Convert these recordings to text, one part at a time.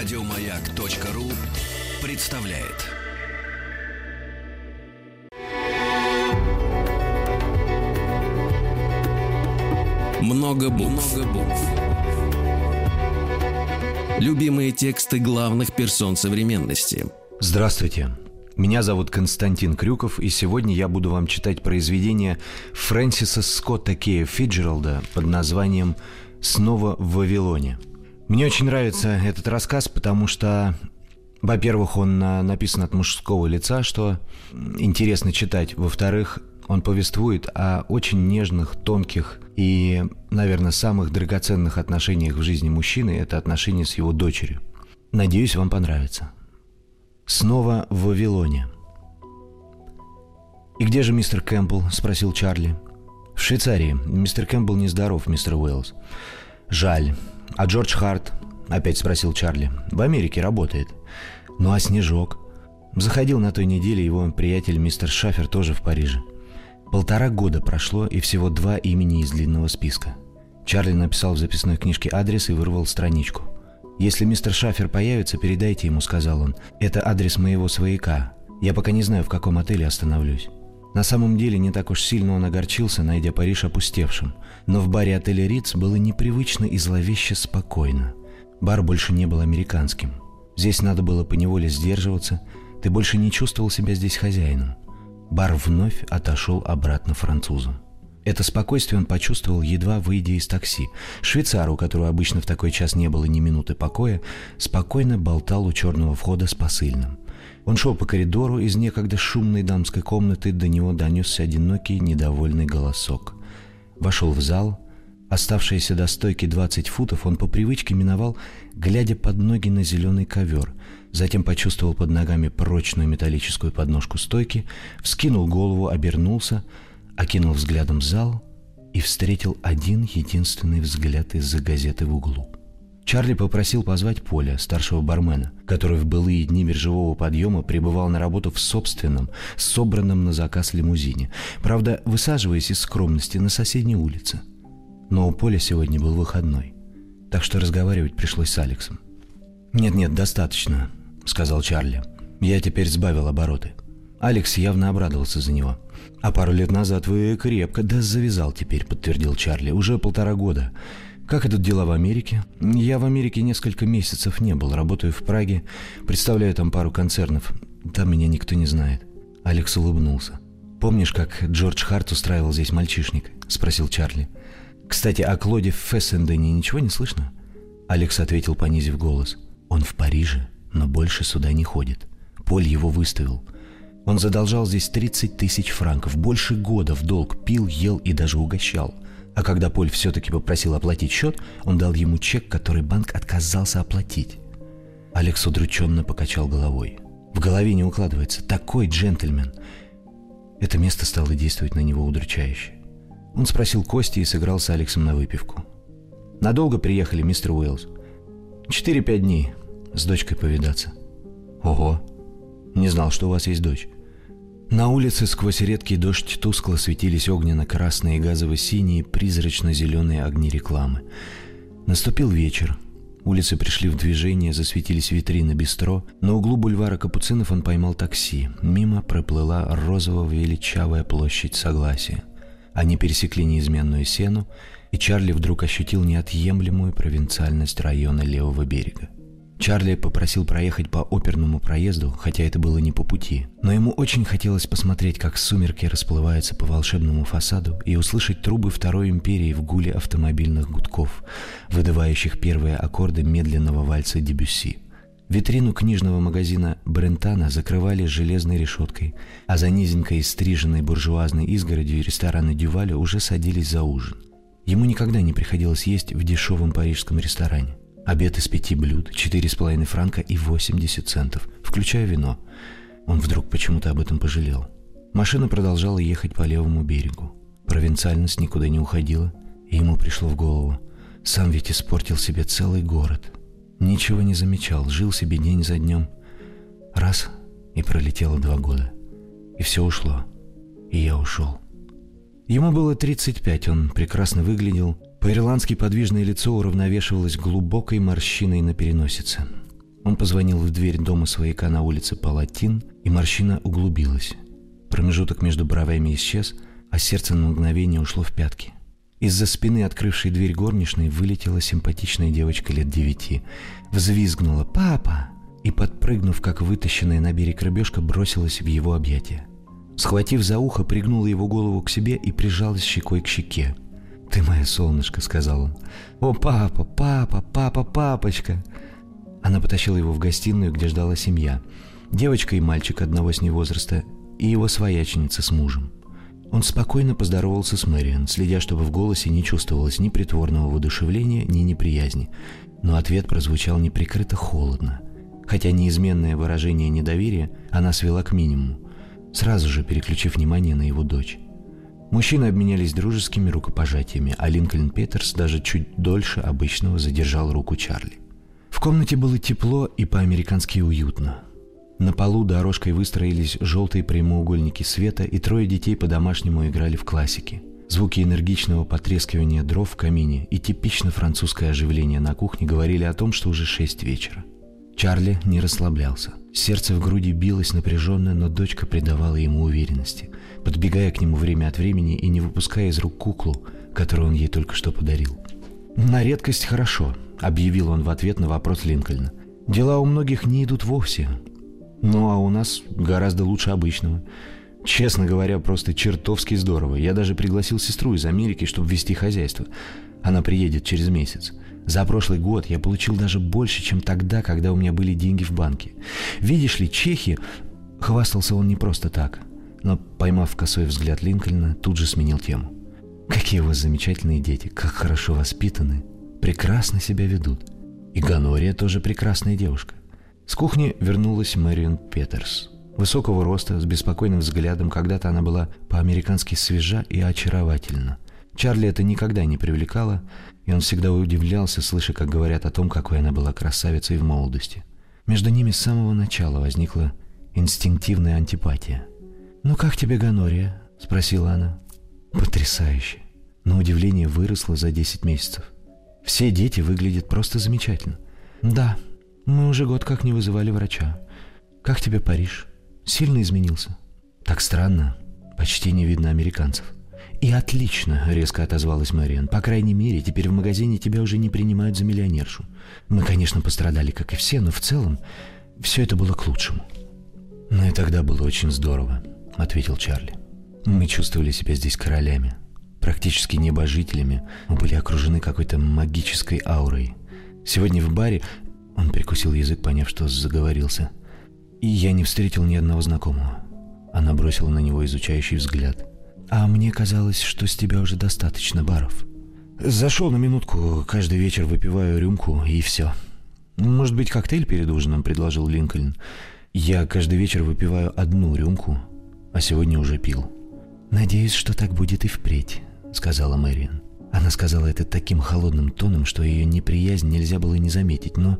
Радиомаяк.ру представляет. Много букв. Любимые тексты главных персон современности. Здравствуйте. Меня зовут Константин Крюков, и сегодня я буду вам читать произведение Фрэнсиса Скотта Кея Фиджералда под названием «Снова в Вавилоне». Мне очень нравится этот рассказ, потому что, во-первых, он написан от мужского лица, что интересно читать. Во-вторых, он повествует о очень нежных, тонких и, наверное, самых драгоценных отношениях в жизни мужчины. Это отношения с его дочерью. Надеюсь, вам понравится. Снова в Вавилоне. «И где же мистер Кэмпбелл?» – спросил Чарли. «В Швейцарии. Мистер Кэмпбелл нездоров, мистер Уэллс». «Жаль. А Джордж Харт?» – опять спросил Чарли. «В Америке работает». «Ну а Снежок?» Заходил на той неделе его приятель мистер Шафер тоже в Париже. Полтора года прошло, и всего два имени из длинного списка. Чарли написал в записной книжке адрес и вырвал страничку. «Если мистер Шафер появится, передайте ему», — сказал он. «Это адрес моего свояка. Я пока не знаю, в каком отеле остановлюсь». На самом деле не так уж сильно он огорчился, найдя Париж опустевшим. Но в баре отеля Риц было непривычно и зловеще спокойно. Бар больше не был американским. Здесь надо было поневоле сдерживаться, ты больше не чувствовал себя здесь хозяином. Бар вновь отошел обратно французам. Это спокойствие он почувствовал, едва выйдя из такси. Швейцар, у которого обычно в такой час не было ни минуты покоя, спокойно болтал у черного входа с посыльным. Он шел по коридору, из некогда шумной дамской комнаты до него донесся одинокий недовольный голосок. Вошел в зал. Оставшиеся до стойки 20 футов он по привычке миновал, глядя под ноги на зеленый ковер. Затем почувствовал под ногами прочную металлическую подножку стойки, вскинул голову, обернулся — окинул взглядом зал и встретил один единственный взгляд из-за газеты в углу. Чарли попросил позвать Поля, старшего бармена, который в былые дни биржевого подъема пребывал на работу в собственном, собранном на заказ лимузине, правда, высаживаясь из скромности на соседней улице. Но у Поля сегодня был выходной, так что разговаривать пришлось с Алексом. «Нет-нет, достаточно», — сказал Чарли. «Я теперь сбавил обороты». Алекс явно обрадовался за него — «А пару лет назад вы крепко, да завязал теперь», — подтвердил Чарли. «Уже полтора года. Как идут дела в Америке?» «Я в Америке несколько месяцев не был. Работаю в Праге. Представляю там пару концернов. Там меня никто не знает». Алекс улыбнулся. «Помнишь, как Джордж Харт устраивал здесь мальчишник?» — спросил Чарли. «Кстати, о Клоде Фессендене ничего не слышно?» Алекс ответил, понизив голос. «Он в Париже, но больше сюда не ходит. Поль его выставил. Он задолжал здесь 30 тысяч франков, больше года в долг, пил, ел и даже угощал. А когда Поль все-таки попросил оплатить счет, он дал ему чек, который банк отказался оплатить. Алекс удрученно покачал головой. В голове не укладывается. Такой джентльмен. Это место стало действовать на него удручающе. Он спросил Кости и сыграл с Алексом на выпивку. «Надолго приехали, мистер Уэллс?» «Четыре-пять дней. С дочкой повидаться». «Ого! Не знал, что у вас есть дочь». На улице сквозь редкий дождь тускло светились огненно-красные и газово-синие призрачно-зеленые огни рекламы. Наступил вечер. Улицы пришли в движение, засветились витрины бистро. На углу бульвара Капуцинов он поймал такси. Мимо проплыла розово-величавая площадь Согласия. Они пересекли неизменную сену, и Чарли вдруг ощутил неотъемлемую провинциальность района левого берега. Чарли попросил проехать по оперному проезду, хотя это было не по пути. Но ему очень хотелось посмотреть, как сумерки расплываются по волшебному фасаду и услышать трубы Второй империи в гуле автомобильных гудков, выдавающих первые аккорды медленного вальса Дебюсси. Витрину книжного магазина Брентана закрывали железной решеткой, а за низенькой стриженной буржуазной изгородью ресторана Дюваля уже садились за ужин. Ему никогда не приходилось есть в дешевом парижском ресторане. Обед из пяти блюд, четыре с половиной франка и 80 центов, включая вино. Он вдруг почему-то об этом пожалел. Машина продолжала ехать по левому берегу. Провинциальность никуда не уходила, и ему пришло в голову. Сам ведь испортил себе целый город. Ничего не замечал, жил себе день за днем. Раз, и пролетело два года. И все ушло. И я ушел. Ему было 35, он прекрасно выглядел, по-ирландски подвижное лицо уравновешивалось глубокой морщиной на переносице. Он позвонил в дверь дома свояка на улице Палатин, и морщина углубилась. Промежуток между бровями исчез, а сердце на мгновение ушло в пятки. Из-за спины открывшей дверь горничной вылетела симпатичная девочка лет девяти. Взвизгнула «Папа!» и, подпрыгнув, как вытащенная на берег рыбешка, бросилась в его объятия. Схватив за ухо, пригнула его голову к себе и прижалась щекой к щеке. «Ты мое солнышко», — сказал он. «О, папа, папа, папа, папочка!» Она потащила его в гостиную, где ждала семья. Девочка и мальчик одного с ней возраста и его свояченица с мужем. Он спокойно поздоровался с Мэриан, следя, чтобы в голосе не чувствовалось ни притворного воодушевления, ни неприязни. Но ответ прозвучал неприкрыто холодно. Хотя неизменное выражение недоверия она свела к минимуму, сразу же переключив внимание на его дочь. Мужчины обменялись дружескими рукопожатиями, а Линкольн Петерс даже чуть дольше обычного задержал руку Чарли. В комнате было тепло и по-американски уютно. На полу дорожкой выстроились желтые прямоугольники света, и трое детей по-домашнему играли в классики. Звуки энергичного потрескивания дров в камине и типично французское оживление на кухне говорили о том, что уже шесть вечера. Чарли не расслаблялся. Сердце в груди билось напряженно, но дочка придавала ему уверенности, подбегая к нему время от времени и не выпуская из рук куклу, которую он ей только что подарил. «На редкость хорошо», — объявил он в ответ на вопрос Линкольна. «Дела у многих не идут вовсе. Ну, а у нас гораздо лучше обычного. Честно говоря, просто чертовски здорово. Я даже пригласил сестру из Америки, чтобы вести хозяйство. Она приедет через месяц. За прошлый год я получил даже больше, чем тогда, когда у меня были деньги в банке. Видишь ли, чехи... Хвастался он не просто так, но, поймав косой взгляд Линкольна, тут же сменил тему. Какие у вас замечательные дети, как хорошо воспитаны, прекрасно себя ведут. И Ганория тоже прекрасная девушка. С кухни вернулась Мэрион Петерс. Высокого роста, с беспокойным взглядом, когда-то она была по-американски свежа и очаровательна. Чарли это никогда не привлекало, и он всегда удивлялся, слыша, как говорят о том, какой она была красавицей в молодости. Между ними с самого начала возникла инстинктивная антипатия. «Ну как тебе, Ганория?» — спросила она. «Потрясающе!» На удивление выросло за 10 месяцев. Все дети выглядят просто замечательно. «Да», мы уже год как не вызывали врача. Как тебе Париж? Сильно изменился? Так странно. Почти не видно американцев. И отлично, резко отозвалась Мэриан. По крайней мере, теперь в магазине тебя уже не принимают за миллионершу. Мы, конечно, пострадали, как и все, но в целом все это было к лучшему. Ну и тогда было очень здорово, ответил Чарли. Мы чувствовали себя здесь королями, практически небожителями. Мы были окружены какой-то магической аурой. Сегодня в баре он прикусил язык, поняв, что заговорился. И я не встретил ни одного знакомого. Она бросила на него изучающий взгляд. «А мне казалось, что с тебя уже достаточно баров». «Зашел на минутку, каждый вечер выпиваю рюмку, и все». «Может быть, коктейль перед ужином?» – предложил Линкольн. «Я каждый вечер выпиваю одну рюмку, а сегодня уже пил». «Надеюсь, что так будет и впредь», — сказала Мэриан. Она сказала это таким холодным тоном, что ее неприязнь нельзя было не заметить, но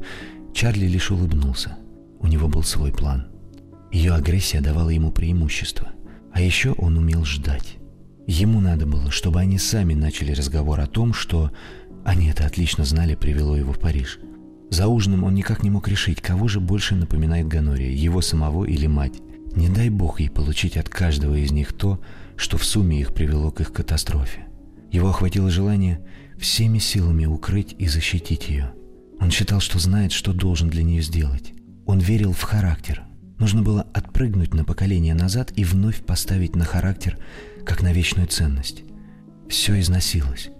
Чарли лишь улыбнулся. У него был свой план. Ее агрессия давала ему преимущество. А еще он умел ждать. Ему надо было, чтобы они сами начали разговор о том, что они это отлично знали, привело его в Париж. За ужином он никак не мог решить, кого же больше напоминает Ганория, его самого или мать. Не дай бог ей получить от каждого из них то, что в сумме их привело к их катастрофе. Его охватило желание всеми силами укрыть и защитить ее. Он считал, что знает, что должен для нее сделать. Он верил в характер. Нужно было отпрыгнуть на поколение назад и вновь поставить на характер, как на вечную ценность. Все износилось.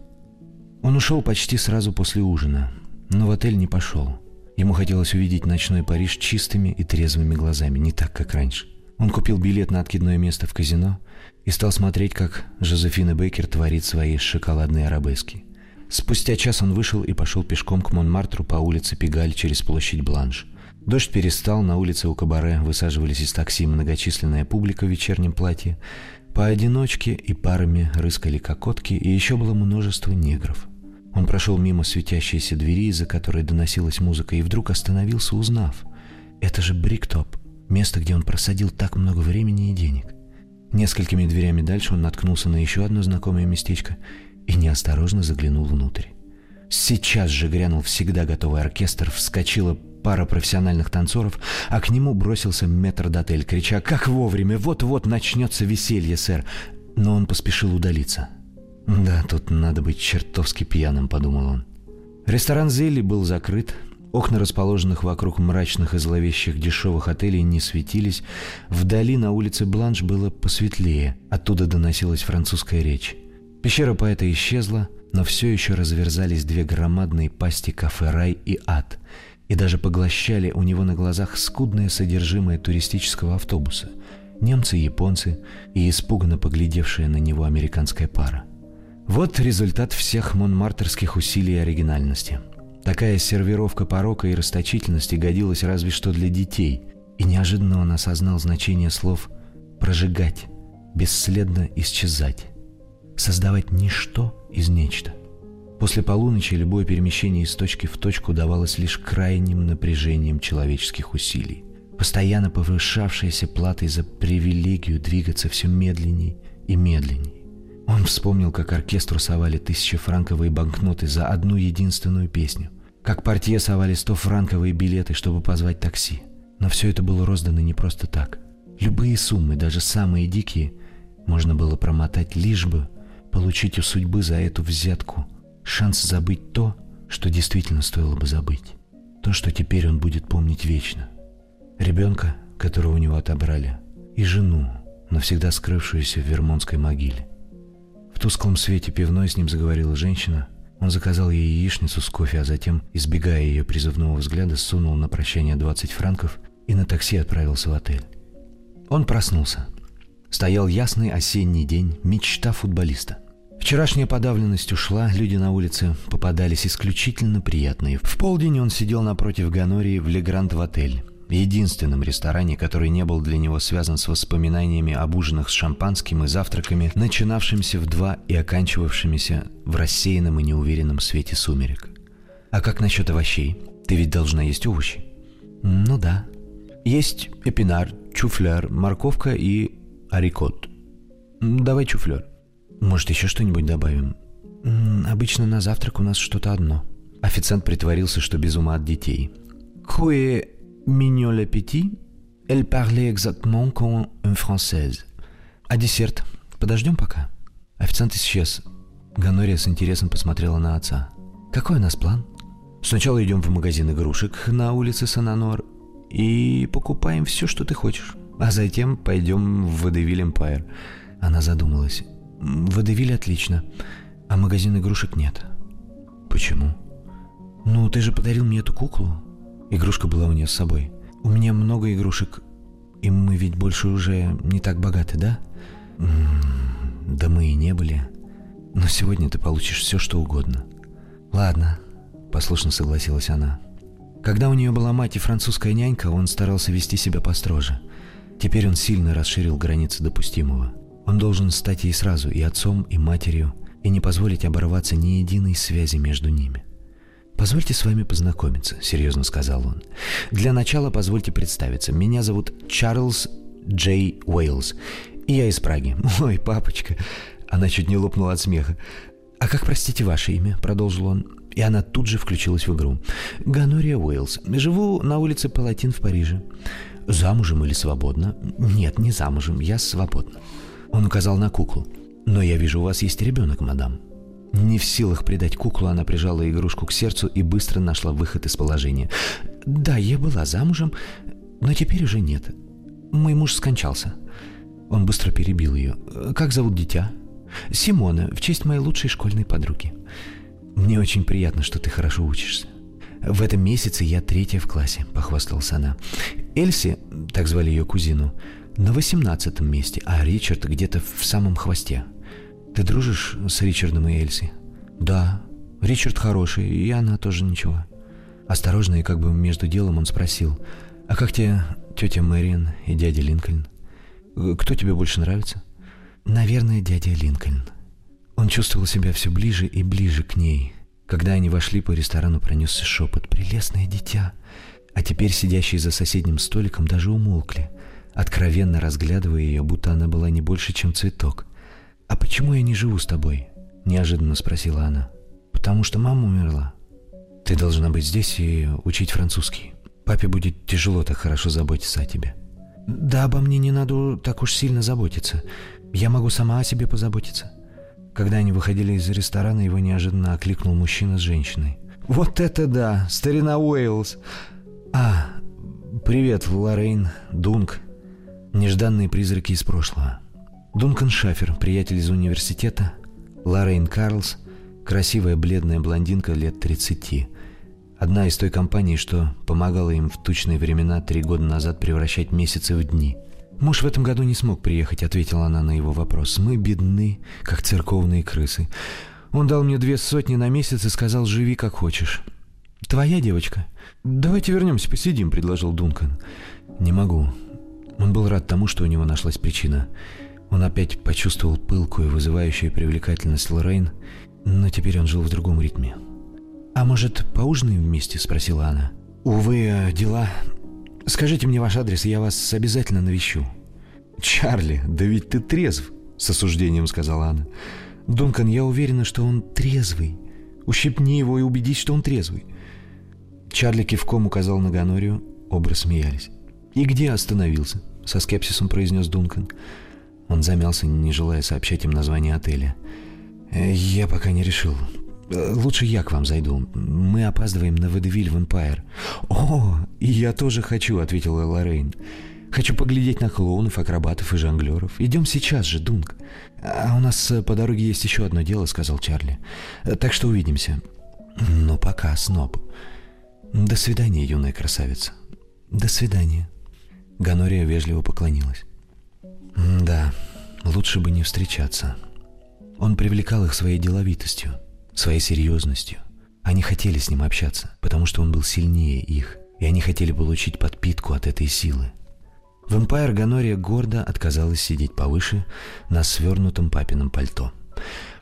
Он ушел почти сразу после ужина, но в отель не пошел. Ему хотелось увидеть ночной Париж чистыми и трезвыми глазами, не так, как раньше. Он купил билет на откидное место в казино и стал смотреть, как Жозефина Бейкер творит свои шоколадные арабески. Спустя час он вышел и пошел пешком к Монмартру по улице Пегаль через площадь Бланш. Дождь перестал, на улице у кабаре высаживались из такси многочисленная публика в вечернем платье. Поодиночке и парами рыскали кокотки, и еще было множество негров. Он прошел мимо светящейся двери, из-за которой доносилась музыка, и вдруг остановился, узнав. Это же Бриктоп, место, где он просадил так много времени и денег. Несколькими дверями дальше он наткнулся на еще одно знакомое местечко и неосторожно заглянул внутрь. Сейчас же грянул всегда готовый оркестр, вскочила пара профессиональных танцоров, а к нему бросился метрдотель, крича «Как вовремя! Вот-вот начнется веселье, сэр!» Но он поспешил удалиться. «Да, тут надо быть чертовски пьяным», — подумал он. Ресторан «Зелли» был закрыт, окна расположенных вокруг мрачных и зловещих дешевых отелей не светились, вдали на улице Бланш было посветлее, оттуда доносилась французская речь. Пещера поэта исчезла, но все еще разверзались две громадные пасти кафе «Рай» и «Ад», и даже поглощали у него на глазах скудное содержимое туристического автобуса. Немцы и японцы, и испуганно поглядевшая на него американская пара. Вот результат всех монмартерских усилий оригинальности. Такая сервировка порока и расточительности годилась разве что для детей, и неожиданно он осознал значение слов «прожигать», «бесследно исчезать», «создавать ничто из нечто». После полуночи любое перемещение из точки в точку давалось лишь крайним напряжением человеческих усилий, постоянно повышавшейся платой за привилегию двигаться все медленней и медленней. Он вспомнил, как оркестру совали тысячефранковые банкноты за одну единственную песню, как портье совали стофранковые билеты, чтобы позвать такси. Но все это было роздано не просто так. Любые суммы, даже самые дикие, можно было промотать, лишь бы получить у судьбы за эту взятку шанс забыть то, что действительно стоило бы забыть. То, что теперь он будет помнить вечно. Ребенка, которого у него отобрали, и жену, навсегда скрывшуюся в вермонтской могиле. В тусклом свете пивной с ним заговорила женщина. Он заказал ей яичницу с кофе, а затем, избегая ее призывного взгляда, сунул на прощание 20 франков и на такси отправился в отель. Он проснулся. Стоял ясный осенний день, мечта футболиста. Вчерашняя подавленность ушла, люди на улице попадались исключительно приятные. В полдень он сидел напротив Ганории в Легрант в отель единственном ресторане, который не был для него связан с воспоминаниями об ужинах с шампанским и завтраками, начинавшимися в два и оканчивавшимися в рассеянном и неуверенном свете сумерек. «А как насчет овощей? Ты ведь должна есть овощи?» «Ну да. Есть эпинар, чуфлер, морковка и арикот. Давай чуфлер. Может, еще что-нибудь добавим?» «Обычно на завтрак у нас что-то одно». Официант притворился, что без ума от детей. «Куэ Mignon l'appétit, elle parlait exactement comme une française. А десерт? Подождем пока. Официант исчез. Ганория с интересом посмотрела на отца. Какой у нас план? Сначала идем в магазин игрушек на улице Сананор и покупаем все, что ты хочешь. А затем пойдем в Водевиль Эмпайр. Она задумалась. Водевиль отлично, а магазин игрушек нет. Почему? Ну, ты же подарил мне эту куклу. Игрушка была у нее с собой. У меня много игрушек, и мы ведь больше уже не так богаты, да? М-м, да мы и не были. Но сегодня ты получишь все, что угодно. Ладно, послушно согласилась она. Когда у нее была мать и французская нянька, он старался вести себя построже. Теперь он сильно расширил границы допустимого. Он должен стать ей сразу и отцом, и матерью, и не позволить оборваться ни единой связи между ними. «Позвольте с вами познакомиться», — серьезно сказал он. «Для начала позвольте представиться. Меня зовут Чарльз Джей Уэйлс, и я из Праги. Ой, папочка!» Она чуть не лопнула от смеха. «А как, простите, ваше имя?» — продолжил он. И она тут же включилась в игру. «Ганория Уэйлс. Живу на улице Палатин в Париже. Замужем или свободна?» «Нет, не замужем. Я свободна». Он указал на куклу. «Но я вижу, у вас есть ребенок, мадам». Не в силах предать куклу, она прижала игрушку к сердцу и быстро нашла выход из положения. «Да, я была замужем, но теперь уже нет. Мой муж скончался». Он быстро перебил ее. «Как зовут дитя?» «Симона, в честь моей лучшей школьной подруги». «Мне очень приятно, что ты хорошо учишься». «В этом месяце я третья в классе», — похвасталась она. «Эльси, так звали ее кузину, на восемнадцатом месте, а Ричард где-то в самом хвосте». Ты дружишь с Ричардом и Эльси? Да. Ричард хороший, и она тоже ничего. Осторожно и как бы между делом он спросил, а как тебе тетя Мэриан и дядя Линкольн? Кто тебе больше нравится? Наверное, дядя Линкольн. Он чувствовал себя все ближе и ближе к ней. Когда они вошли по ресторану, пронесся шепот «Прелестное дитя!» А теперь сидящие за соседним столиком даже умолкли, откровенно разглядывая ее, будто она была не больше, чем цветок. «А почему я не живу с тобой?» — неожиданно спросила она. Потому что мама умерла. Ты должна быть здесь и учить французский. Папе будет тяжело так хорошо заботиться о тебе. Да, обо мне не надо так уж сильно заботиться. Я могу сама о себе позаботиться. Когда они выходили из ресторана, его неожиданно окликнул мужчина с женщиной. «Вот это да! Старина Уэйлс!» «А, привет, Лоррейн, Дунк. Нежданные призраки из прошлого. Дункан Шафер, приятель из университета. Лоррейн Карлс, красивая бледная блондинка лет 30. Одна из той компании, что помогала им в тучные времена три года назад превращать месяцы в дни – «Муж в этом году не смог приехать», — ответила она на его вопрос. «Мы бедны, как церковные крысы. Он дал мне две сотни на месяц и сказал, живи как хочешь». «Твоя девочка?» «Давайте вернемся, посидим», — предложил Дункан. «Не могу». Он был рад тому, что у него нашлась причина. Он опять почувствовал пылкую, вызывающую привлекательность Лоррейн, но теперь он жил в другом ритме. «А может, поужинаем вместе?» — спросила она. «Увы, э, дела. Скажите мне ваш адрес, я вас обязательно навещу». «Чарли, да ведь ты трезв», — с осуждением сказала она. «Дункан, я уверена, что он трезвый. Ущипни его и убедись, что он трезвый». Чарли кивком указал на Ганорию, оба смеялись. «И где остановился?» — со скепсисом произнес Дункан. Он замялся, не желая сообщать им название отеля. «Э, «Я пока не решил. Э, лучше я к вам зайду. Мы опаздываем на Водевиль в Эмпайр». «О, я тоже хочу», — ответила Лоррейн. «Хочу поглядеть на клоунов, акробатов и жонглеров. Идем сейчас же, Дунк». «А у нас э, по дороге есть еще одно дело», — сказал Чарли. «Так что увидимся». «Ну, пока, Сноб». «До свидания, юная красавица». «До свидания». Ганория вежливо поклонилась. «Да, лучше бы не встречаться». Он привлекал их своей деловитостью, своей серьезностью. Они хотели с ним общаться, потому что он был сильнее их, и они хотели получить подпитку от этой силы. В Эмпайр Ганория гордо отказалась сидеть повыше на свернутом папином пальто.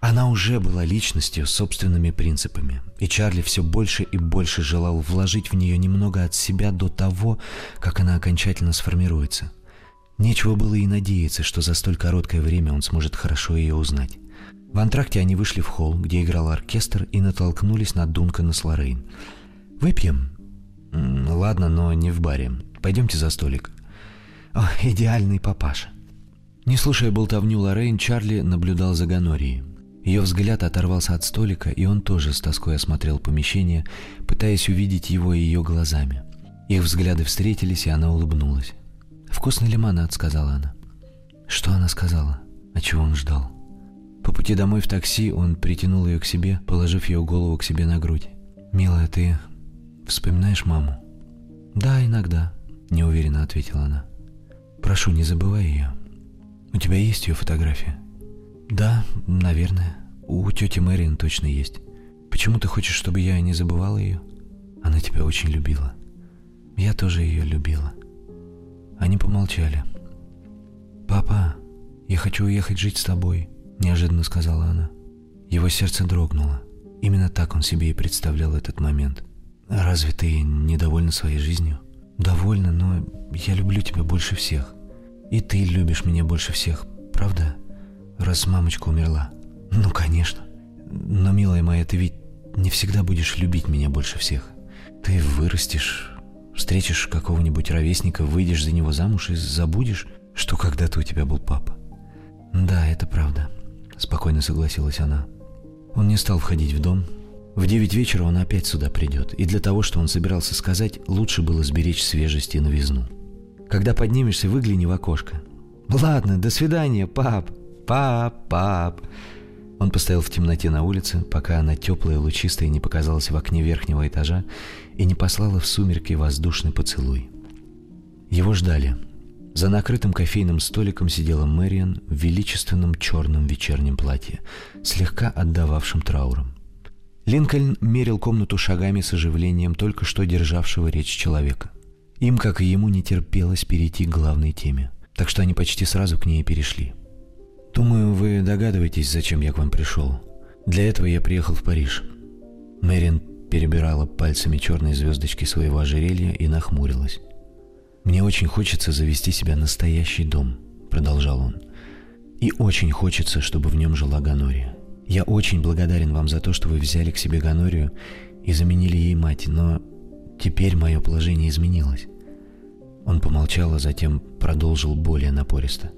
Она уже была личностью с собственными принципами, и Чарли все больше и больше желал вложить в нее немного от себя до того, как она окончательно сформируется. Нечего было и надеяться, что за столь короткое время он сможет хорошо ее узнать. В антракте они вышли в холл, где играл оркестр, и натолкнулись на Дункана с Лоррейн. «Выпьем?» «Ладно, но не в баре. Пойдемте за столик». «О, идеальный папаша». Не слушая болтовню Лоррейн, Чарли наблюдал за Ганорией. Ее взгляд оторвался от столика, и он тоже с тоской осмотрел помещение, пытаясь увидеть его ее глазами. Их взгляды встретились, и она улыбнулась. «Вкусный лимонад», — сказала она. Что она сказала? А чего он ждал? По пути домой в такси он притянул ее к себе, положив ее голову к себе на грудь. «Милая, ты вспоминаешь маму?» «Да, иногда», — неуверенно ответила она. «Прошу, не забывай ее. У тебя есть ее фотография?» «Да, наверное. У тети Мэриан точно есть. Почему ты хочешь, чтобы я не забывала ее?» «Она тебя очень любила. Я тоже ее любила». Они помолчали. «Папа, я хочу уехать жить с тобой», — неожиданно сказала она. Его сердце дрогнуло. Именно так он себе и представлял этот момент. «Разве ты недовольна своей жизнью?» «Довольна, но я люблю тебя больше всех. И ты любишь меня больше всех, правда? Раз мамочка умерла». «Ну, конечно. Но, милая моя, ты ведь не всегда будешь любить меня больше всех. Ты вырастешь, встретишь какого-нибудь ровесника, выйдешь за него замуж и забудешь, что когда-то у тебя был папа». «Да, это правда», — спокойно согласилась она. Он не стал входить в дом. В девять вечера он опять сюда придет, и для того, что он собирался сказать, лучше было сберечь свежесть и новизну. Когда поднимешься, выгляни в окошко. «Ладно, до свидания, пап! Пап, пап!» Он постоял в темноте на улице, пока она теплая лучистая не показалась в окне верхнего этажа и не послала в сумерки воздушный поцелуй. Его ждали — за накрытым кофейным столиком сидела Мэриан в величественном черном вечернем платье, слегка отдававшем трауром. Линкольн мерил комнату шагами с оживлением только что державшего речь человека. Им, как и ему, не терпелось перейти к главной теме, так что они почти сразу к ней перешли. «Думаю, вы догадываетесь, зачем я к вам пришел. Для этого я приехал в Париж». Мэриан перебирала пальцами черные звездочки своего ожерелья и нахмурилась. «Мне очень хочется завести себе настоящий дом», — продолжал он. «И очень хочется, чтобы в нем жила Ганория. Я очень благодарен вам за то, что вы взяли к себе Ганорию и заменили ей мать, но теперь мое положение изменилось. Он помолчал, а затем продолжил более напористо.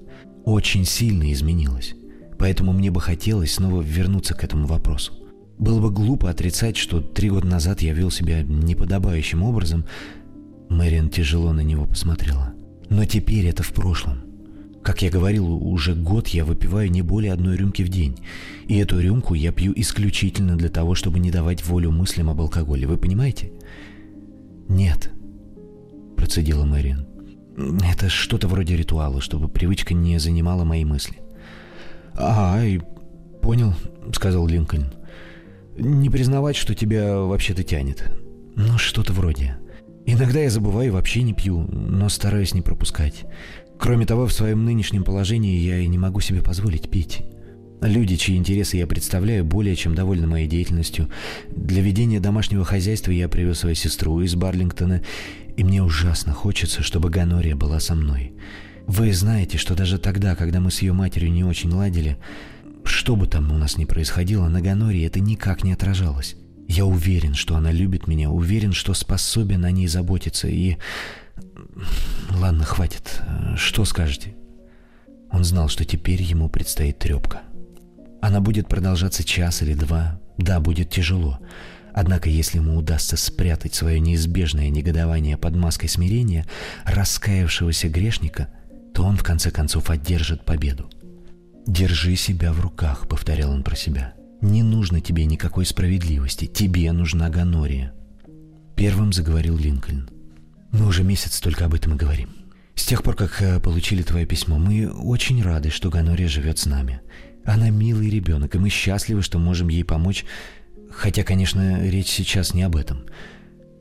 Очень сильно изменилось. Поэтому мне бы хотелось снова вернуться к этому вопросу. Было бы глупо отрицать, что три года назад я вел себя неподобающим образом. Мэриан тяжело на него посмотрела. Но теперь это в прошлом. Как я говорил, уже год я выпиваю не более одной рюмки в день. И эту рюмку я пью исключительно для того, чтобы не давать волю мыслям об алкоголе. Вы понимаете? Нет, процедила Мэриан. Это что-то вроде ритуала, чтобы привычка не занимала мои мысли. А, и понял, сказал Линкольн. Не признавать, что тебя вообще-то тянет. Ну, что-то вроде. Иногда я забываю и вообще не пью, но стараюсь не пропускать. Кроме того, в своем нынешнем положении я и не могу себе позволить пить. Люди, чьи интересы я представляю, более чем довольны моей деятельностью. Для ведения домашнего хозяйства я привез свою сестру из Барлингтона, и мне ужасно хочется, чтобы Ганория была со мной. Вы знаете, что даже тогда, когда мы с ее матерью не очень ладили, что бы там у нас ни происходило, на Ганории это никак не отражалось. Я уверен, что она любит меня, уверен, что способен о ней заботиться, и... Ладно, хватит. Что скажете? Он знал, что теперь ему предстоит трепка. Она будет продолжаться час или два. Да, будет тяжело. Однако, если ему удастся спрятать свое неизбежное негодование под маской смирения раскаявшегося грешника, то он в конце концов одержит победу. «Держи себя в руках», — повторял он про себя. «Не нужно тебе никакой справедливости. Тебе нужна Ганория». Первым заговорил Линкольн. «Мы уже месяц только об этом и говорим. С тех пор, как э, получили твое письмо, мы очень рады, что Ганория живет с нами. Она милый ребенок, и мы счастливы, что можем ей помочь, хотя, конечно, речь сейчас не об этом».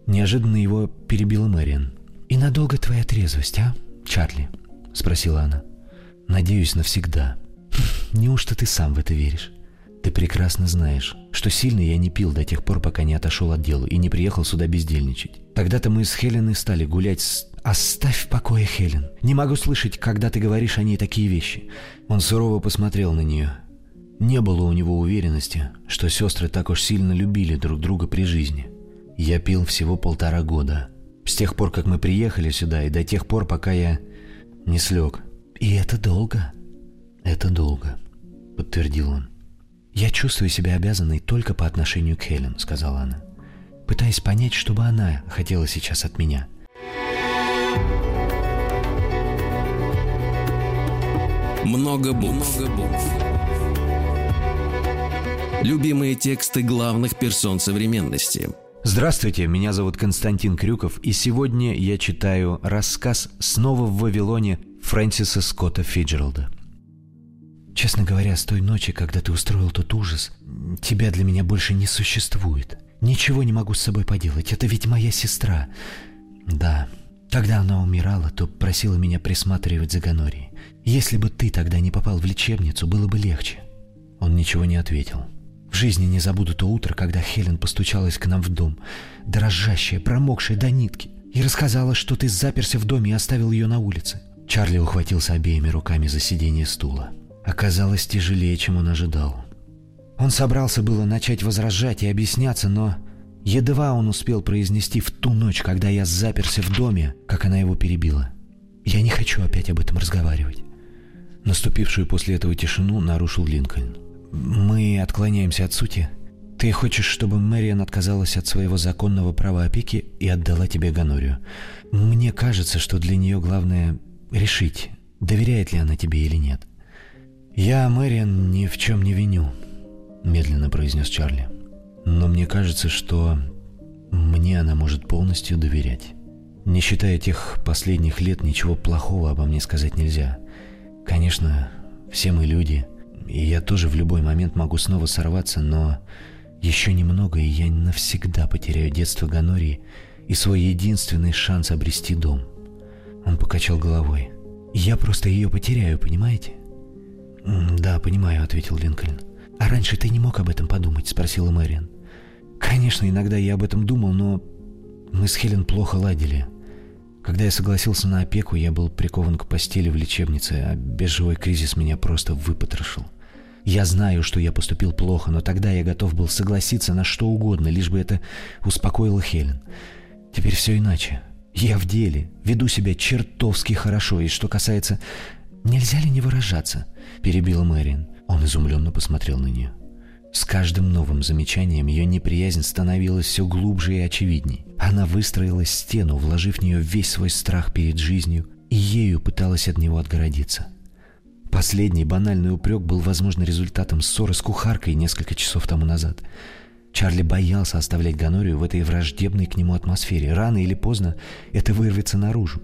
Неожиданно его перебила Мэриан. «И надолго твоя трезвость, а, Чарли?» — спросила она. «Надеюсь, навсегда», Неужто ты сам в это веришь? Ты прекрасно знаешь, что сильно я не пил до тех пор, пока не отошел от дела и не приехал сюда бездельничать. Тогда-то мы с Хеленой стали гулять с... «Оставь в покое, Хелен. Не могу слышать, когда ты говоришь о ней такие вещи». Он сурово посмотрел на нее. Не было у него уверенности, что сестры так уж сильно любили друг друга при жизни. Я пил всего полтора года. С тех пор, как мы приехали сюда, и до тех пор, пока я не слег. И это долго. «Это долго», — подтвердил он. «Я чувствую себя обязанной только по отношению к Хелен», — сказала она, пытаясь понять, что бы она хотела сейчас от меня. Много букв. Любимые тексты главных персон современности. Здравствуйте, меня зовут Константин Крюков, и сегодня я читаю рассказ «Снова в Вавилоне» Фрэнсиса Скотта Фиджералда. Честно говоря, с той ночи, когда ты устроил тот ужас, тебя для меня больше не существует. Ничего не могу с собой поделать, это ведь моя сестра. Да, когда она умирала, то просила меня присматривать за Ганорией. Если бы ты тогда не попал в лечебницу, было бы легче. Он ничего не ответил. В жизни не забуду то утро, когда Хелен постучалась к нам в дом, дрожащая, промокшая до нитки, и рассказала, что ты заперся в доме и оставил ее на улице. Чарли ухватился обеими руками за сиденье стула оказалось тяжелее, чем он ожидал. Он собрался было начать возражать и объясняться, но едва он успел произнести в ту ночь, когда я заперся в доме, как она его перебила. «Я не хочу опять об этом разговаривать». Наступившую после этого тишину нарушил Линкольн. «Мы отклоняемся от сути. Ты хочешь, чтобы Мэриан отказалась от своего законного права опеки и отдала тебе Ганорию. Мне кажется, что для нее главное решить, доверяет ли она тебе или нет. «Я Мэриан ни в чем не виню», — медленно произнес Чарли. «Но мне кажется, что мне она может полностью доверять. Не считая тех последних лет, ничего плохого обо мне сказать нельзя. Конечно, все мы люди, и я тоже в любой момент могу снова сорваться, но еще немного, и я навсегда потеряю детство Ганории и свой единственный шанс обрести дом». Он покачал головой. «Я просто ее потеряю, понимаете?» «Да, понимаю», — ответил Линкольн. «А раньше ты не мог об этом подумать?» — спросила Мэриан. «Конечно, иногда я об этом думал, но мы с Хелен плохо ладили. Когда я согласился на опеку, я был прикован к постели в лечебнице, а бежевой кризис меня просто выпотрошил. Я знаю, что я поступил плохо, но тогда я готов был согласиться на что угодно, лишь бы это успокоило Хелен. Теперь все иначе. Я в деле, веду себя чертовски хорошо, и что касается... Нельзя ли не выражаться? Перебила Мэриан. Он изумленно посмотрел на нее. С каждым новым замечанием ее неприязнь становилась все глубже и очевидней. Она выстроила стену, вложив в нее весь свой страх перед жизнью, и ею пыталась от него отгородиться. Последний банальный упрек был, возможно, результатом ссоры с кухаркой несколько часов тому назад. Чарли боялся оставлять Ганорию в этой враждебной к нему атмосфере. Рано или поздно это вырвется наружу.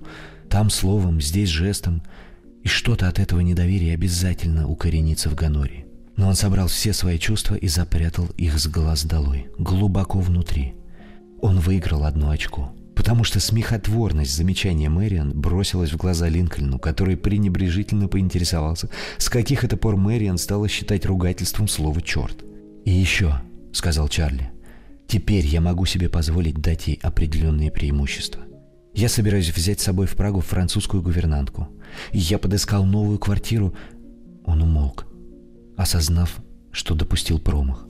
Там словом, здесь жестом. И что-то от этого недоверия обязательно укоренится в Ганории. Но он собрал все свои чувства и запрятал их с глаз долой, глубоко внутри. Он выиграл одно очко — потому что смехотворность замечания Мэриан бросилась в глаза Линкольну, который пренебрежительно поинтересовался, с каких это пор Мэриан стала считать ругательством слово «черт». «И еще», — сказал Чарли, — «теперь я могу себе позволить дать ей определенные преимущества. Я собираюсь взять с собой в Прагу французскую гувернантку. Я подыскал новую квартиру». Он умолк, осознав, что допустил промах.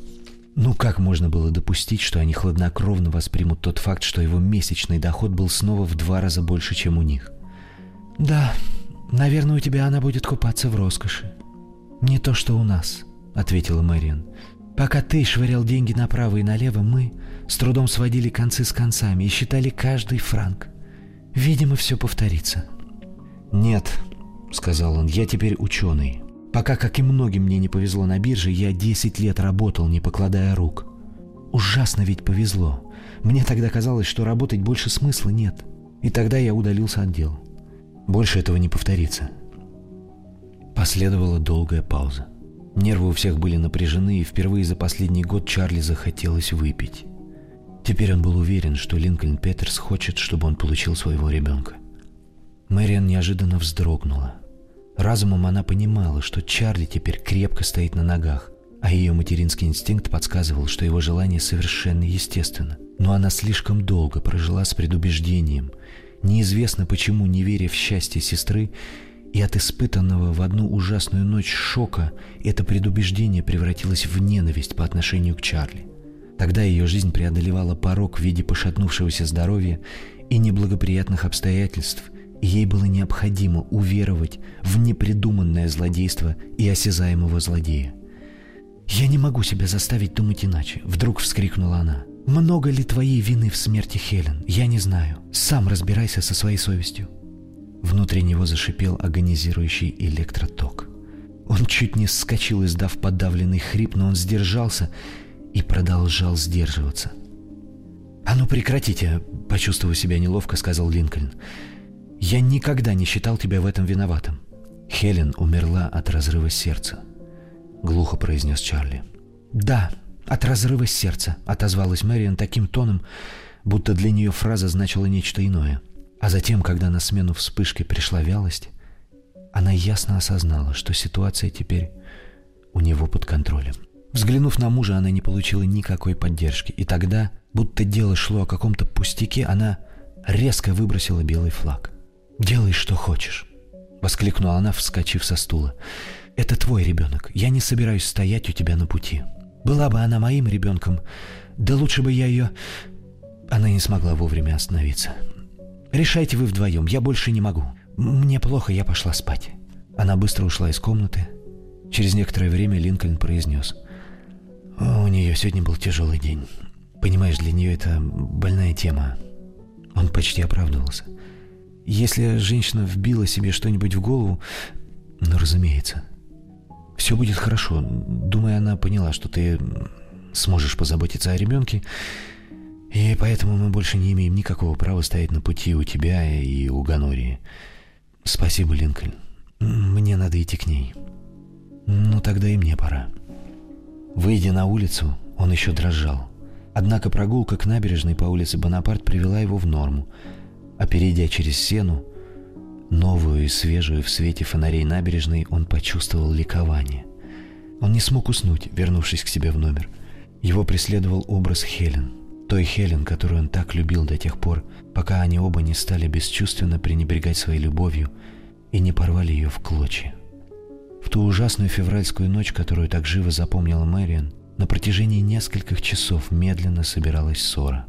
Ну как можно было допустить, что они хладнокровно воспримут тот факт, что его месячный доход был снова в два раза больше, чем у них? «Да, наверное, у тебя она будет купаться в роскоши. Не то, что у нас», — ответила Мэриан. «Пока ты швырял деньги направо и налево, мы с трудом сводили концы с концами и считали каждый франк. Видимо, все повторится». «Нет», — сказал он, — «я теперь ученый. Пока, как и многим мне не повезло на бирже, я 10 лет работал, не покладая рук. Ужасно ведь повезло. Мне тогда казалось, что работать больше смысла нет. И тогда я удалился от дел. Больше этого не повторится. Последовала долгая пауза. Нервы у всех были напряжены, и впервые за последний год Чарли захотелось выпить. Теперь он был уверен, что Линкольн Петерс хочет, чтобы он получил своего ребенка. Мэриан неожиданно вздрогнула. Разумом она понимала, что Чарли теперь крепко стоит на ногах, а ее материнский инстинкт подсказывал, что его желание совершенно естественно. Но она слишком долго прожила с предубеждением, неизвестно почему не веря в счастье сестры, и от испытанного в одну ужасную ночь шока это предубеждение превратилось в ненависть по отношению к Чарли. Тогда ее жизнь преодолевала порог в виде пошатнувшегося здоровья и неблагоприятных обстоятельств, Ей было необходимо уверовать в непридуманное злодейство и осязаемого злодея. «Я не могу себя заставить думать иначе», — вдруг вскрикнула она. «Много ли твоей вины в смерти Хелен? Я не знаю. Сам разбирайся со своей совестью». Внутри него зашипел агонизирующий электроток. Он чуть не вскочил, издав подавленный хрип, но он сдержался и продолжал сдерживаться. «А ну прекратите!» — почувствовав себя неловко, сказал Линкольн. Я никогда не считал тебя в этом виноватым. Хелен умерла от разрыва сердца, глухо произнес Чарли. Да, от разрыва сердца, отозвалась Мэриан таким тоном, будто для нее фраза значила нечто иное. А затем, когда на смену вспышки пришла вялость, она ясно осознала, что ситуация теперь у него под контролем. Взглянув на мужа, она не получила никакой поддержки, и тогда, будто дело шло о каком-то пустяке, она резко выбросила белый флаг. «Делай, что хочешь», — воскликнула она, вскочив со стула. «Это твой ребенок. Я не собираюсь стоять у тебя на пути. Была бы она моим ребенком, да лучше бы я ее...» Она не смогла вовремя остановиться. «Решайте вы вдвоем, я больше не могу. Мне плохо, я пошла спать». Она быстро ушла из комнаты. Через некоторое время Линкольн произнес. «У нее сегодня был тяжелый день. Понимаешь, для нее это больная тема». Он почти оправдывался. Если женщина вбила себе что-нибудь в голову, ну, разумеется. Все будет хорошо. Думаю, она поняла, что ты сможешь позаботиться о ребенке, и поэтому мы больше не имеем никакого права стоять на пути у тебя и у Ганории. Спасибо, Линкольн. Мне надо идти к ней. Ну, тогда и мне пора. Выйдя на улицу, он еще дрожал. Однако прогулка к набережной по улице Бонапарт привела его в норму – а перейдя через сену, новую и свежую в свете фонарей набережной, он почувствовал ликование. Он не смог уснуть, вернувшись к себе в номер. Его преследовал образ Хелен, той Хелен, которую он так любил до тех пор, пока они оба не стали бесчувственно пренебрегать своей любовью и не порвали ее в клочья. В ту ужасную февральскую ночь, которую так живо запомнила Мэриан, на протяжении нескольких часов медленно собиралась ссора.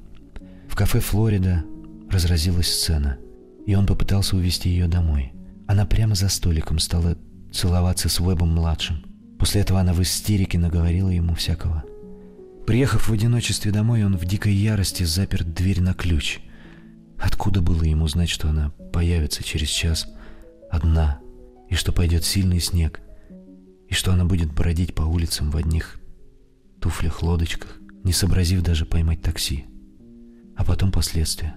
В кафе «Флорида» разразилась сцена, и он попытался увести ее домой. Она прямо за столиком стала целоваться с Уэбом-младшим. После этого она в истерике наговорила ему всякого. Приехав в одиночестве домой, он в дикой ярости запер дверь на ключ. Откуда было ему знать, что она появится через час одна, и что пойдет сильный снег, и что она будет бродить по улицам в одних туфлях-лодочках, не сообразив даже поймать такси. А потом последствия.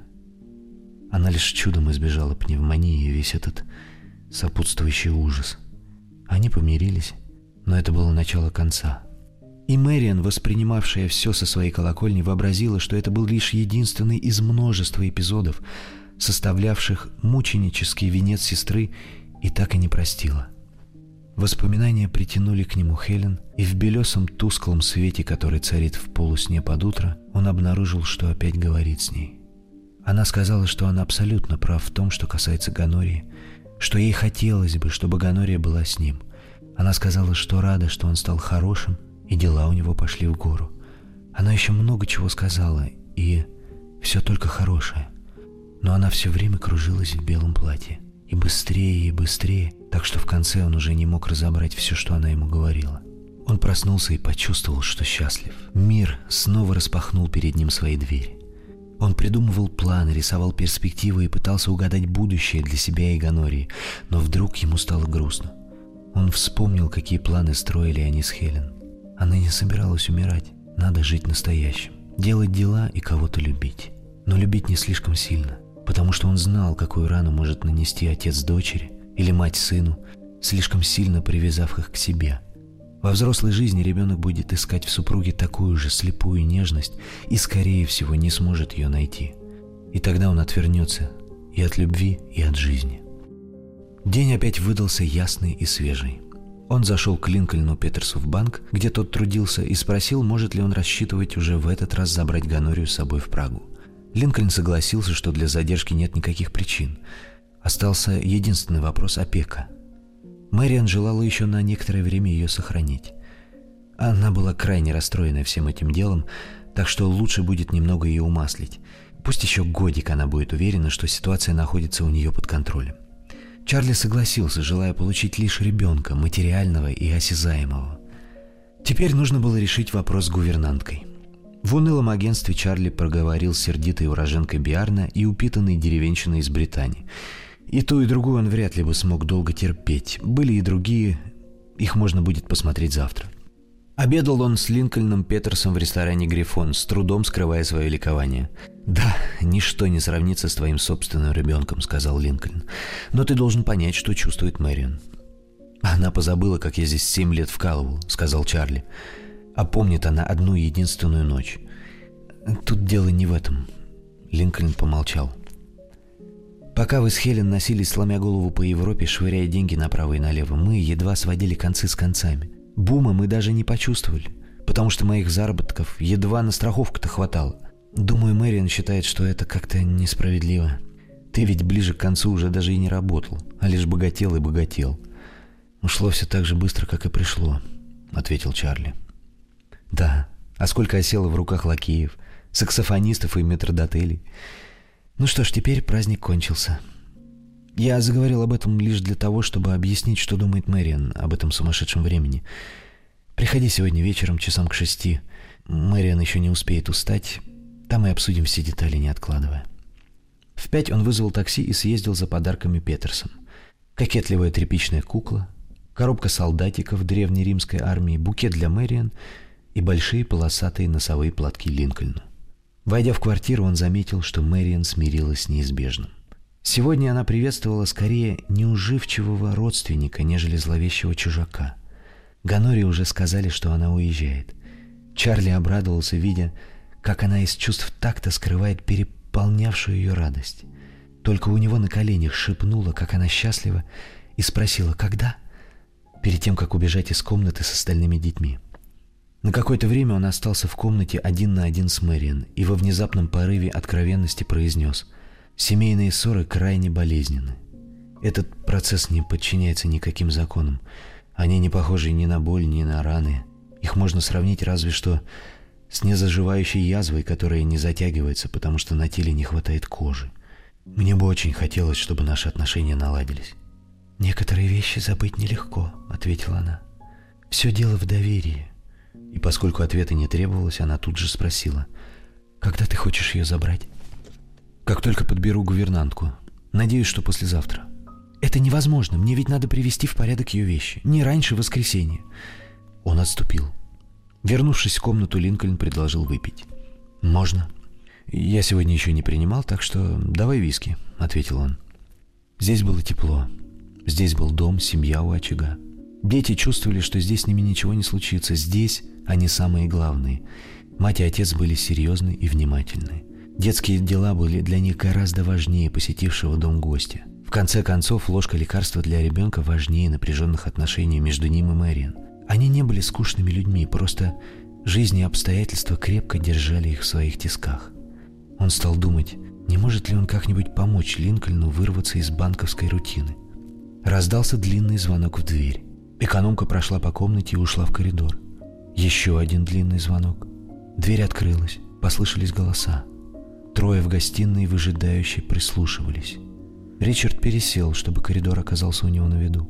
Она лишь чудом избежала пневмонии и весь этот сопутствующий ужас. Они помирились, но это было начало конца. И Мэриан, воспринимавшая все со своей колокольни, вообразила, что это был лишь единственный из множества эпизодов, составлявших мученический венец сестры, и так и не простила. Воспоминания притянули к нему Хелен, и в белесом тусклом свете, который царит в полусне под утро, он обнаружил, что опять говорит с ней. Она сказала, что он абсолютно прав в том, что касается Ганории, что ей хотелось бы, чтобы Ганория была с ним. Она сказала, что рада, что он стал хорошим, и дела у него пошли в гору. Она еще много чего сказала, и все только хорошее. Но она все время кружилась в белом платье. И быстрее, и быстрее, так что в конце он уже не мог разобрать все, что она ему говорила. Он проснулся и почувствовал, что счастлив. Мир снова распахнул перед ним свои двери. Он придумывал планы, рисовал перспективы и пытался угадать будущее для себя и Ганории, но вдруг ему стало грустно. Он вспомнил, какие планы строили они с Хелен. Она не собиралась умирать, надо жить настоящим, делать дела и кого-то любить. Но любить не слишком сильно, потому что он знал, какую рану может нанести отец дочери или мать сыну, слишком сильно привязав их к себе – во взрослой жизни ребенок будет искать в супруге такую же слепую нежность и, скорее всего, не сможет ее найти. И тогда он отвернется и от любви, и от жизни. День опять выдался ясный и свежий. Он зашел к Линкольну Петерсу в банк, где тот трудился, и спросил, может ли он рассчитывать уже в этот раз забрать Ганорию с собой в Прагу. Линкольн согласился, что для задержки нет никаких причин. Остался единственный вопрос – опека – Мэриан желала еще на некоторое время ее сохранить. Она была крайне расстроена всем этим делом, так что лучше будет немного ее умаслить. Пусть еще годик она будет уверена, что ситуация находится у нее под контролем. Чарли согласился, желая получить лишь ребенка, материального и осязаемого. Теперь нужно было решить вопрос с гувернанткой. В унылом агентстве Чарли проговорил сердитой уроженкой Биарна и упитанной деревенщиной из Британии – и ту, и другую он вряд ли бы смог долго терпеть. Были и другие, их можно будет посмотреть завтра. Обедал он с Линкольном Петерсом в ресторане «Грифон», с трудом скрывая свое ликование. «Да, ничто не сравнится с твоим собственным ребенком», — сказал Линкольн. «Но ты должен понять, что чувствует Мэрион». «Она позабыла, как я здесь семь лет вкалывал», — сказал Чарли. «А помнит она одну единственную ночь». «Тут дело не в этом». Линкольн помолчал. Пока вы с Хелен носились, сломя голову по Европе, швыряя деньги направо и налево, мы едва сводили концы с концами. Бума мы даже не почувствовали, потому что моих заработков едва на страховку-то хватало. Думаю, Мэриан считает, что это как-то несправедливо. Ты ведь ближе к концу уже даже и не работал, а лишь богател и богател. Ушло все так же быстро, как и пришло, — ответил Чарли. Да, а сколько осело в руках лакеев, саксофонистов и метрдотелей. Ну что ж, теперь праздник кончился. Я заговорил об этом лишь для того, чтобы объяснить, что думает Мэриан об этом сумасшедшем времени. Приходи сегодня вечером, часам к шести. Мэриан еще не успеет устать. Там и обсудим все детали, не откладывая. В пять он вызвал такси и съездил за подарками Петерсон. Кокетливая тряпичная кукла, коробка солдатиков древней римской армии, букет для Мэриан и большие полосатые носовые платки Линкольну. Войдя в квартиру, он заметил, что Мэриан смирилась с неизбежным. Сегодня она приветствовала скорее неуживчивого родственника, нежели зловещего чужака. Ганори уже сказали, что она уезжает. Чарли обрадовался, видя, как она из чувств так-то скрывает переполнявшую ее радость. Только у него на коленях шепнула, как она счастлива, и спросила «Когда?» перед тем, как убежать из комнаты с остальными детьми. На какое-то время он остался в комнате один на один с Мэриан и во внезапном порыве откровенности произнес «Семейные ссоры крайне болезненны. Этот процесс не подчиняется никаким законам. Они не похожи ни на боль, ни на раны. Их можно сравнить разве что с незаживающей язвой, которая не затягивается, потому что на теле не хватает кожи. Мне бы очень хотелось, чтобы наши отношения наладились. «Некоторые вещи забыть нелегко», — ответила она. «Все дело в доверии». И поскольку ответа не требовалось, она тут же спросила, «Когда ты хочешь ее забрать?» «Как только подберу гувернантку. Надеюсь, что послезавтра». «Это невозможно. Мне ведь надо привести в порядок ее вещи. Не раньше воскресенья». Он отступил. Вернувшись в комнату, Линкольн предложил выпить. «Можно». «Я сегодня еще не принимал, так что давай виски», — ответил он. Здесь было тепло. Здесь был дом, семья у очага. Дети чувствовали, что здесь с ними ничего не случится. Здесь они самые главные. Мать и отец были серьезны и внимательны. Детские дела были для них гораздо важнее посетившего дом гостя. В конце концов, ложка лекарства для ребенка важнее напряженных отношений между ним и Мэриан. Они не были скучными людьми, просто жизнь и обстоятельства крепко держали их в своих тисках. Он стал думать, не может ли он как-нибудь помочь Линкольну вырваться из банковской рутины. Раздался длинный звонок в дверь. Экономка прошла по комнате и ушла в коридор. Еще один длинный звонок. Дверь открылась, послышались голоса. Трое в гостиной выжидающе прислушивались. Ричард пересел, чтобы коридор оказался у него на виду.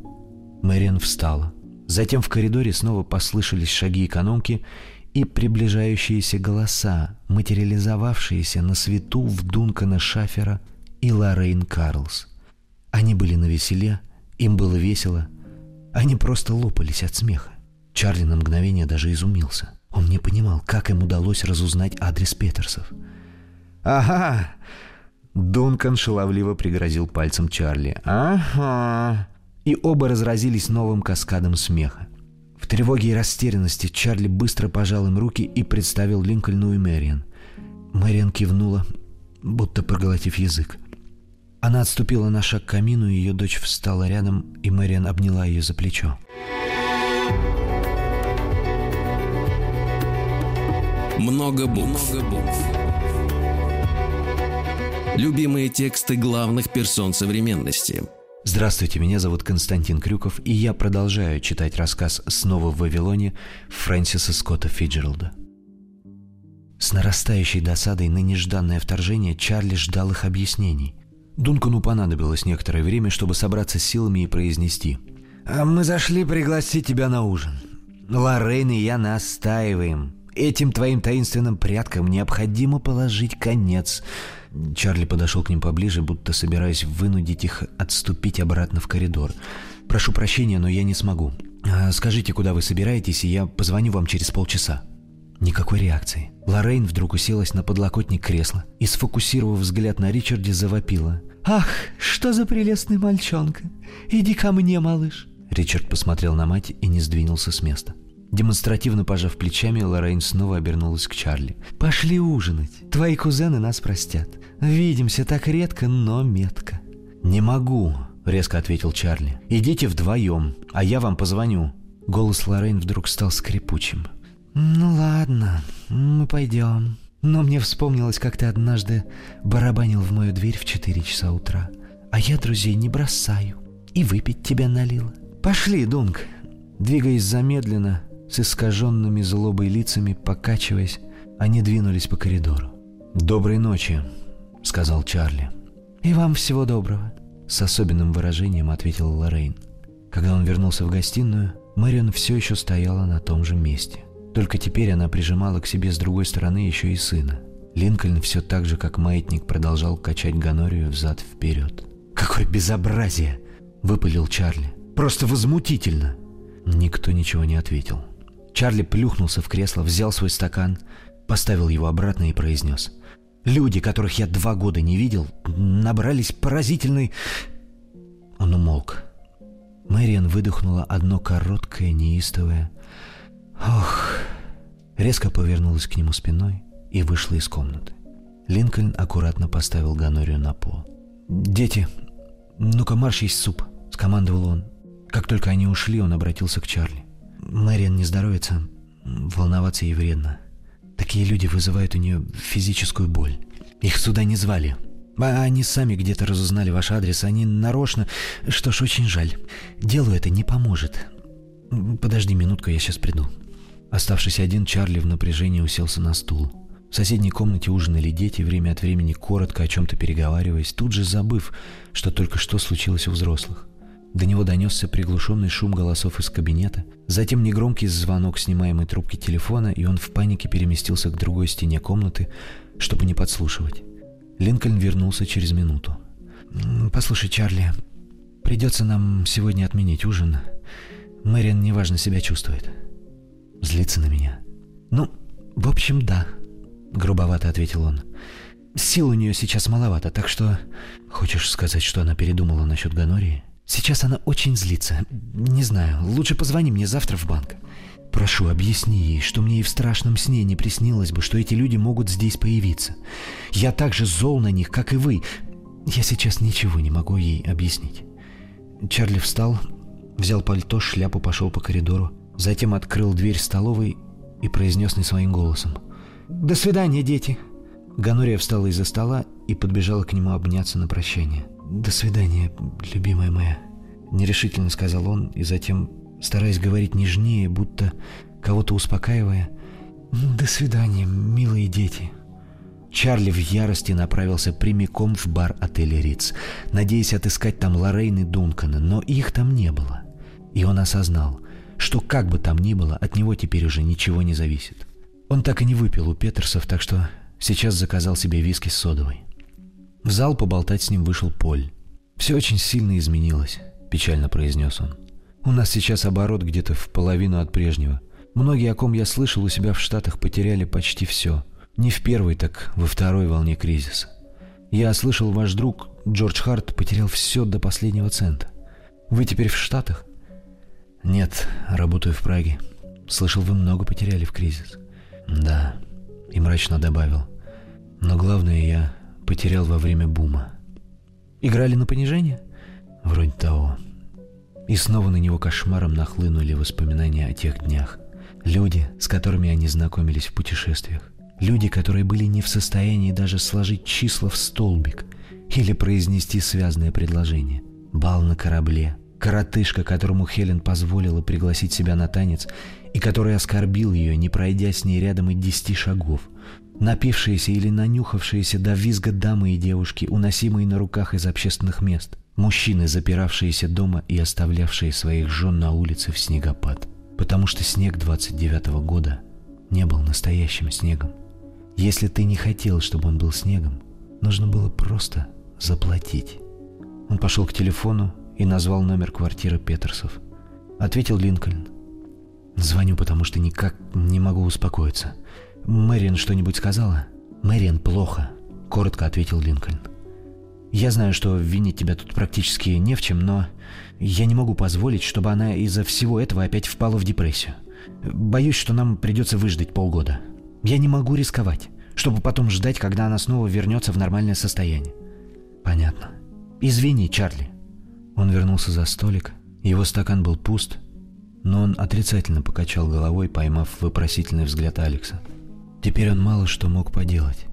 Мэриан встала. Затем в коридоре снова послышались шаги экономки и приближающиеся голоса, материализовавшиеся на свету в Дункана Шафера и Лоррейн Карлс. Они были на веселе, им было весело. Они просто лопались от смеха. Чарли на мгновение даже изумился. Он не понимал, как им удалось разузнать адрес Петерсов. «Ага!» Дункан шаловливо пригрозил пальцем Чарли. «Ага!» И оба разразились новым каскадом смеха. В тревоге и растерянности Чарли быстро пожал им руки и представил Линкольну и Мэриан. Мэриан кивнула, будто проглотив язык. Она отступила на шаг к камину, ее дочь встала рядом, и Мэриан обняла ее за плечо. Много букв. Много букв. Любимые тексты главных персон современности. Здравствуйте, меня зовут Константин Крюков, и я продолжаю читать рассказ «Снова в Вавилоне» Фрэнсиса Скотта Фиджералда. С нарастающей досадой на нежданное вторжение Чарли ждал их объяснений. Дункану понадобилось некоторое время, чтобы собраться с силами и произнести. «А «Мы зашли пригласить тебя на ужин. Лоррейн и я настаиваем. Этим твоим таинственным пряткам необходимо положить конец». Чарли подошел к ним поближе, будто собираясь вынудить их отступить обратно в коридор. «Прошу прощения, но я не смогу. А скажите, куда вы собираетесь, и я позвоню вам через полчаса». Никакой реакции. Лоррейн вдруг уселась на подлокотник кресла и, сфокусировав взгляд на Ричарде, завопила. «Ах, что за прелестный мальчонка! Иди ко мне, малыш!» Ричард посмотрел на мать и не сдвинулся с места. Демонстративно пожав плечами, Лоррейн снова обернулась к Чарли. «Пошли ужинать. Твои кузены нас простят. Видимся так редко, но метко». «Не могу», — резко ответил Чарли. «Идите вдвоем, а я вам позвоню». Голос Лоррейн вдруг стал скрипучим. «Ну ладно, мы пойдем. Но мне вспомнилось, как ты однажды барабанил в мою дверь в четыре часа утра. А я друзей не бросаю. И выпить тебя налила. Пошли, Дунк». Двигаясь замедленно, с искаженными злобой лицами, покачиваясь, они двинулись по коридору. «Доброй ночи», — сказал Чарли. «И вам всего доброго», — с особенным выражением ответила Лоррейн. Когда он вернулся в гостиную, Мэрион все еще стояла на том же месте. Только теперь она прижимала к себе с другой стороны еще и сына. Линкольн все так же, как маятник, продолжал качать Ганорию взад-вперед. «Какое безобразие!» — выпалил Чарли. «Просто возмутительно!» Никто ничего не ответил. Чарли плюхнулся в кресло, взял свой стакан, поставил его обратно и произнес. «Люди, которых я два года не видел, набрались поразительной...» Он умолк. Мэриан выдохнула одно короткое, неистовое «Ох!» Резко повернулась к нему спиной и вышла из комнаты. Линкольн аккуратно поставил Ганорию на пол. «Дети, ну-ка марш есть суп!» — скомандовал он. Как только они ушли, он обратился к Чарли. Мэриан не здоровится, волноваться ей вредно. Такие люди вызывают у нее физическую боль. Их сюда не звали. А они сами где-то разузнали ваш адрес, они нарочно... Что ж, очень жаль. Делу это не поможет. Подожди минутку, я сейчас приду. Оставшись один, Чарли в напряжении уселся на стул. В соседней комнате ужинали дети, время от времени коротко о чем-то переговариваясь, тут же забыв, что только что случилось у взрослых. До него донесся приглушенный шум голосов из кабинета, затем негромкий звонок снимаемой трубки телефона, и он в панике переместился к другой стене комнаты, чтобы не подслушивать. Линкольн вернулся через минуту. «Послушай, Чарли, придется нам сегодня отменить ужин. Мэриан неважно себя чувствует. Злится на меня. Ну, в общем, да», — грубовато ответил он. «Сил у нее сейчас маловато, так что...» «Хочешь сказать, что она передумала насчет Ганории?» Сейчас она очень злится. Не знаю, лучше позвони мне завтра в банк. Прошу, объясни ей, что мне и в страшном сне не приснилось бы, что эти люди могут здесь появиться. Я так же зол на них, как и вы. Я сейчас ничего не могу ей объяснить. Чарли встал, взял пальто, шляпу, пошел по коридору. Затем открыл дверь столовой и произнес не своим голосом. «До свидания, дети!» Ганория встала из-за стола и подбежала к нему обняться на прощание. «До свидания, любимая моя», — нерешительно сказал он, и затем, стараясь говорить нежнее, будто кого-то успокаивая, «До свидания, милые дети». Чарли в ярости направился прямиком в бар отеля Риц, надеясь отыскать там Лоррейн и Дункана, но их там не было. И он осознал, что как бы там ни было, от него теперь уже ничего не зависит. Он так и не выпил у Петерсов, так что сейчас заказал себе виски с содовой. В зал поболтать с ним вышел Поль. «Все очень сильно изменилось», — печально произнес он. «У нас сейчас оборот где-то в половину от прежнего. Многие, о ком я слышал у себя в Штатах, потеряли почти все. Не в первой, так во второй волне кризиса. Я слышал, ваш друг Джордж Харт потерял все до последнего цента. Вы теперь в Штатах?» «Нет, работаю в Праге. Слышал, вы много потеряли в кризис». «Да», — и мрачно добавил. «Но главное, я потерял во время бума. Играли на понижение? Вроде того. И снова на него кошмаром нахлынули воспоминания о тех днях. Люди, с которыми они знакомились в путешествиях. Люди, которые были не в состоянии даже сложить числа в столбик или произнести связное предложение. Бал на корабле. Коротышка, которому Хелен позволила пригласить себя на танец и который оскорбил ее, не пройдя с ней рядом и десяти шагов – Напившиеся или нанюхавшиеся до визга дамы и девушки, уносимые на руках из общественных мест. Мужчины, запиравшиеся дома и оставлявшие своих жен на улице в снегопад. Потому что снег 29-го года не был настоящим снегом. Если ты не хотел, чтобы он был снегом, нужно было просто заплатить. Он пошел к телефону и назвал номер квартиры Петерсов. Ответил Линкольн. «Звоню, потому что никак не могу успокоиться. «Мэриан что-нибудь сказала?» «Мэриан плохо», — коротко ответил Линкольн. «Я знаю, что винить тебя тут практически не в чем, но я не могу позволить, чтобы она из-за всего этого опять впала в депрессию. Боюсь, что нам придется выждать полгода. Я не могу рисковать, чтобы потом ждать, когда она снова вернется в нормальное состояние». «Понятно. Извини, Чарли». Он вернулся за столик. Его стакан был пуст, но он отрицательно покачал головой, поймав вопросительный взгляд Алекса. Теперь он мало что мог поделать.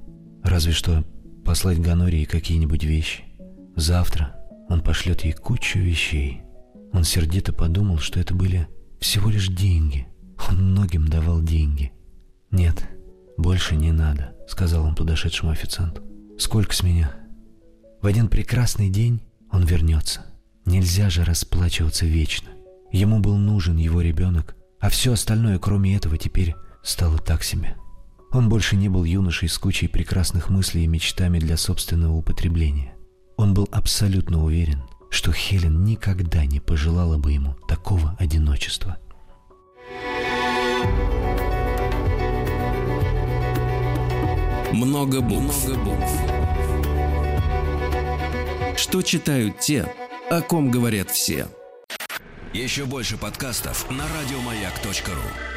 Разве что послать Ганории какие-нибудь вещи. Завтра он пошлет ей кучу вещей. Он сердито подумал, что это были всего лишь деньги. Он многим давал деньги. «Нет, больше не надо», — сказал он подошедшему официанту. «Сколько с меня?» В один прекрасный день он вернется. Нельзя же расплачиваться вечно. Ему был нужен его ребенок, а все остальное, кроме этого, теперь стало так себе. Он больше не был юношей с кучей прекрасных мыслей и мечтами для собственного употребления. Он был абсолютно уверен, что Хелен никогда не пожелала бы ему такого одиночества. Много букв. Много букв. Что читают те, о ком говорят все. Еще больше подкастов на радиомаяк.ру